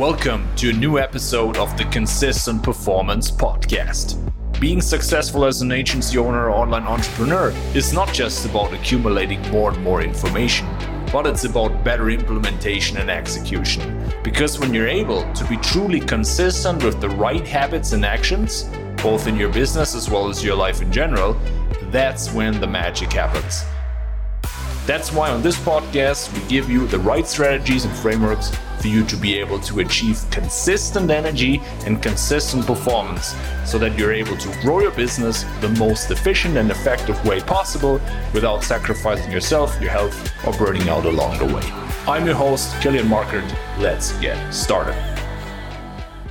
Welcome to a new episode of the Consistent Performance Podcast. Being successful as an agency owner or online entrepreneur is not just about accumulating more and more information, but it's about better implementation and execution. Because when you're able to be truly consistent with the right habits and actions, both in your business as well as your life in general, that's when the magic happens. That's why on this podcast, we give you the right strategies and frameworks for you to be able to achieve consistent energy and consistent performance so that you're able to grow your business the most efficient and effective way possible without sacrificing yourself, your health, or burning out along the way. I'm your host, Kilian Markert. Let's get started.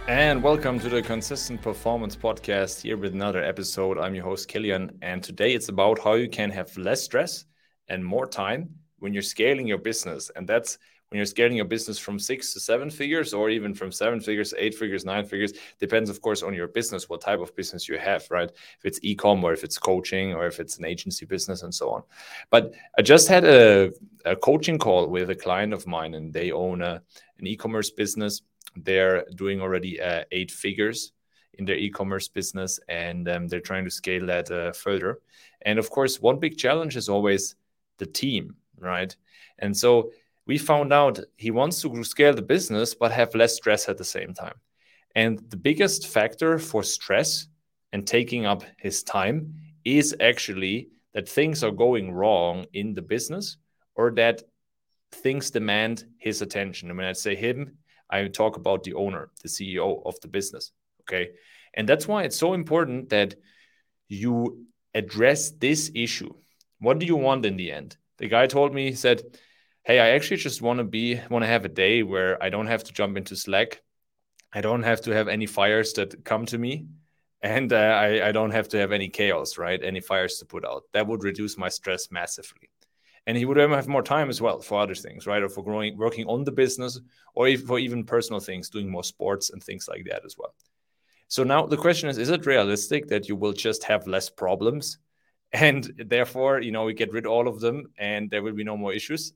And welcome to the Consistent Performance Podcast here with another episode. I'm your host, Kilian, and today it's about how you can have less stress and more time when you're scaling your business. And that's when you're scaling your business from six to seven figures or even from seven figures eight figures nine figures depends of course on your business what type of business you have right? If it's e-com or if it's coaching or if it's an agency business and so on. But i just had a, a coaching call with a client of mine and they own a, an e-commerce business. They're doing already uh, eight figures in their e-commerce business and um, they're trying to scale that uh, further. And of course one big challenge is always the team right? And so we found out he wants to scale the business but have less stress at the same time. And the biggest factor for stress and taking up his time is actually that things are going wrong in the business or that things demand his attention. And when I say him, I talk about the owner, the CEO of the business. Okay. And that's why it's so important that you address this issue. What do you want in the end? The guy told me, he said, hey, I actually just want to be want to have a day where I don't have to jump into Slack. I don't have to have any fires that come to me, and uh, I, I don't have to have any chaos, right? Any fires to put out. That would reduce my stress massively, and he would have more time as well for other things, right? Or for growing, working on the business, or for even personal things, doing more sports and things like that as well. So now the question is: Is it realistic that you will just have less problems? and therefore you know we get rid of all of them and there will be no more issues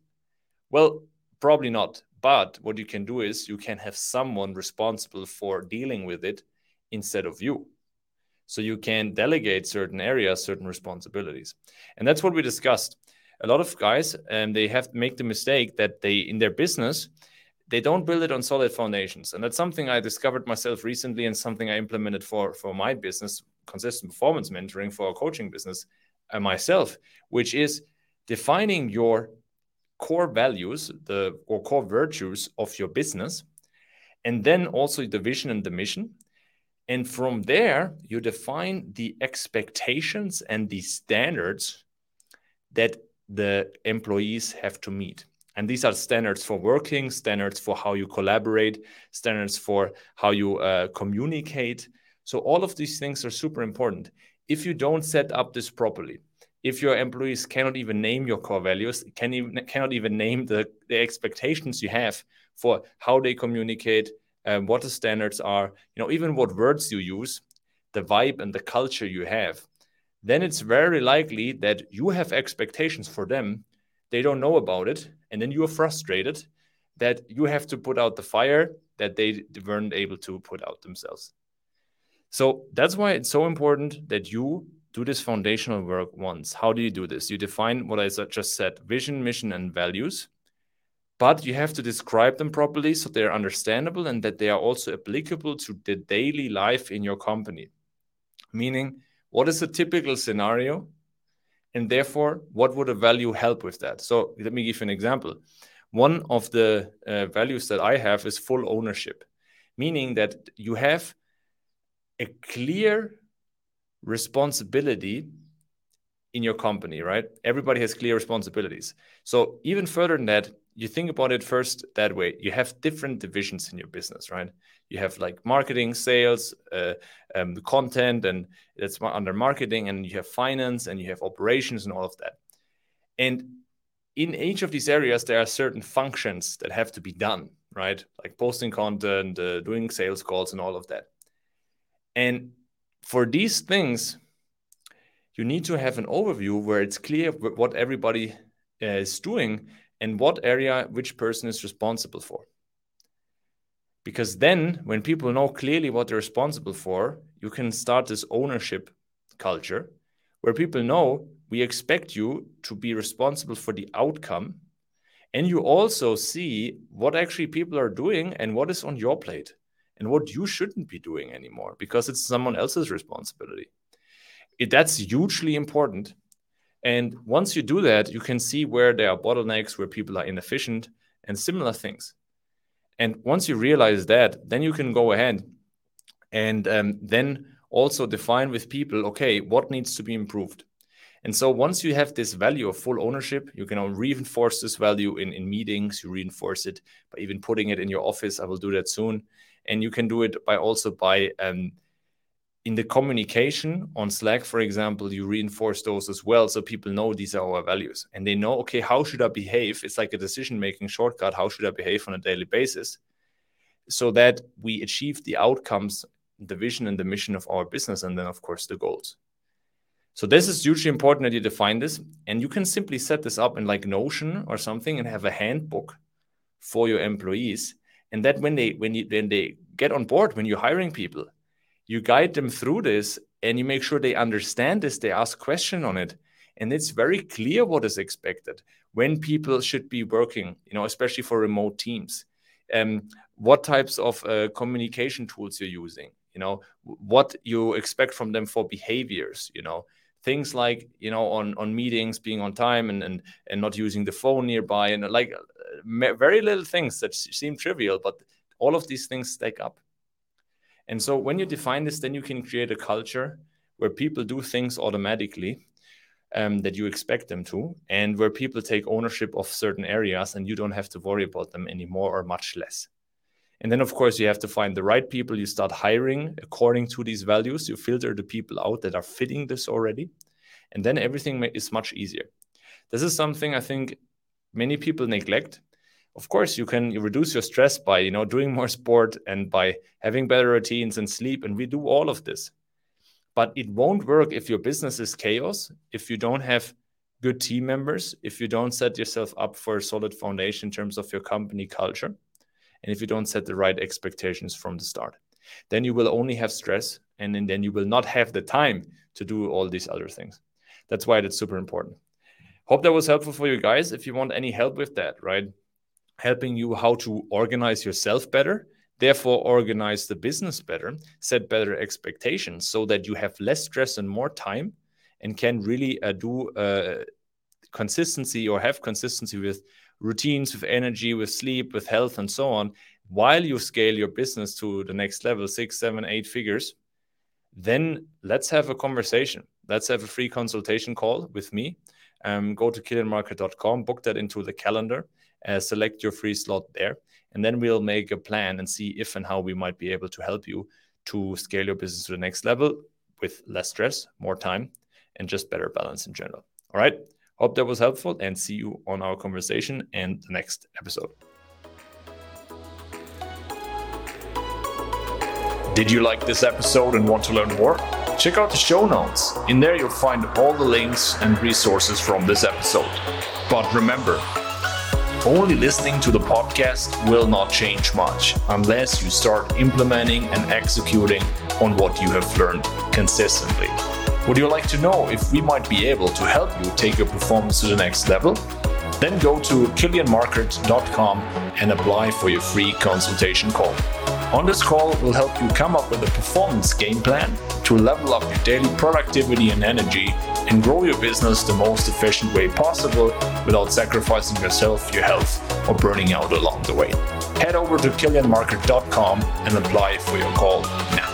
well, probably not. But what you can do is you can have someone responsible for dealing with it instead of you. So you can delegate certain areas, certain responsibilities. And that's what we discussed. A lot of guys, um, they have make the mistake that they, in their business, they don't build it on solid foundations. And that's something I discovered myself recently and something I implemented for, for my business, consistent performance mentoring for a coaching business uh, myself, which is defining your core values, the or core virtues of your business, and then also the vision and the mission. And from there, you define the expectations and the standards that the employees have to meet. And these are standards for working, standards for how you collaborate, standards for how you uh, communicate. So, all of these things are super important. If you don't set up this properly, if your employees cannot even name your core values, can even, cannot even name the, the expectations you have for how they communicate, um, what the standards are, you know, even what words you use, the vibe and the culture you have, then it's very likely that you have expectations for them. They don't know about it. And then you are frustrated that you have to put out the fire that they weren't able to put out themselves. So that's why it's so important that you do this foundational work once. How do you do this? You define what I just said vision, mission, and values, but you have to describe them properly so they're understandable and that they are also applicable to the daily life in your company. Meaning, what is a typical scenario? And therefore, what would a value help with that? So, let me give you an example. One of the uh, values that I have is full ownership, meaning that you have a clear responsibility in your company, right? Everybody has clear responsibilities. So, even further than that, you think about it first that way. You have different divisions in your business, right? You have like marketing, sales, uh, um, content, and that's under marketing, and you have finance, and you have operations, and all of that. And in each of these areas, there are certain functions that have to be done, right? Like posting content, uh, doing sales calls, and all of that. And for these things, you need to have an overview where it's clear what everybody uh, is doing and what area which person is responsible for. Because then, when people know clearly what they're responsible for, you can start this ownership culture where people know we expect you to be responsible for the outcome. And you also see what actually people are doing and what is on your plate and what you shouldn't be doing anymore because it's someone else's responsibility. It, that's hugely important. And once you do that, you can see where there are bottlenecks, where people are inefficient, and similar things. And once you realize that, then you can go ahead and um, then also define with people okay, what needs to be improved? And so once you have this value of full ownership, you can reinforce this value in, in meetings, you reinforce it by even putting it in your office. I will do that soon. And you can do it by also by um, in the communication on Slack, for example, you reinforce those as well. So people know these are our values and they know, okay, how should I behave? It's like a decision making shortcut. How should I behave on a daily basis? So that we achieve the outcomes, the vision and the mission of our business, and then, of course, the goals. So this is hugely important that you define this. And you can simply set this up in like Notion or something and have a handbook for your employees. And that when they when you when they get on board, when you're hiring people, you guide them through this and you make sure they understand this, they ask question on it. And it's very clear what is expected when people should be working, you know, especially for remote teams. Um, what types of uh, communication tools you're using, you know, what you expect from them for behaviors, you know, things like you know on on meetings being on time and and and not using the phone nearby and like very little things that seem trivial but all of these things stack up and so when you define this then you can create a culture where people do things automatically um, that you expect them to and where people take ownership of certain areas and you don't have to worry about them anymore or much less and then, of course, you have to find the right people. You start hiring according to these values. You filter the people out that are fitting this already. And then everything is much easier. This is something I think many people neglect. Of course, you can reduce your stress by you know doing more sport and by having better routines and sleep, and we do all of this. But it won't work if your business is chaos, if you don't have good team members, if you don't set yourself up for a solid foundation in terms of your company culture and if you don't set the right expectations from the start then you will only have stress and then you will not have the time to do all these other things that's why it's super important hope that was helpful for you guys if you want any help with that right helping you how to organize yourself better therefore organize the business better set better expectations so that you have less stress and more time and can really uh, do uh, consistency or have consistency with routines, with energy, with sleep, with health, and so on, while you scale your business to the next level, six, seven, eight figures, then let's have a conversation. Let's have a free consultation call with me. Um, go to kilianmarkert.com, book that into the calendar, uh, select your free slot there, and then we'll make a plan and see if and how we might be able to help you to scale your business to the next level with less stress, more time, and just better balance in general. All right. Hope that was helpful and see you on our conversation and the next episode. Did you like this episode and want to learn more? Check out the show notes. In there, you'll find all the links and resources from this episode. But remember, only listening to the podcast will not change much unless you start implementing and executing on what you have learned consistently. Would you like to know if we might be able to help you take your performance to the next level? Then go to kilianmarkert.com and apply for your free consultation call. On this call, we'll help you come up with a performance game plan to level up your daily productivity and energy and grow your business the most efficient way possible without sacrificing yourself, your health, or burning out along the way. Head over to kilianmarkert.com and apply for your call now.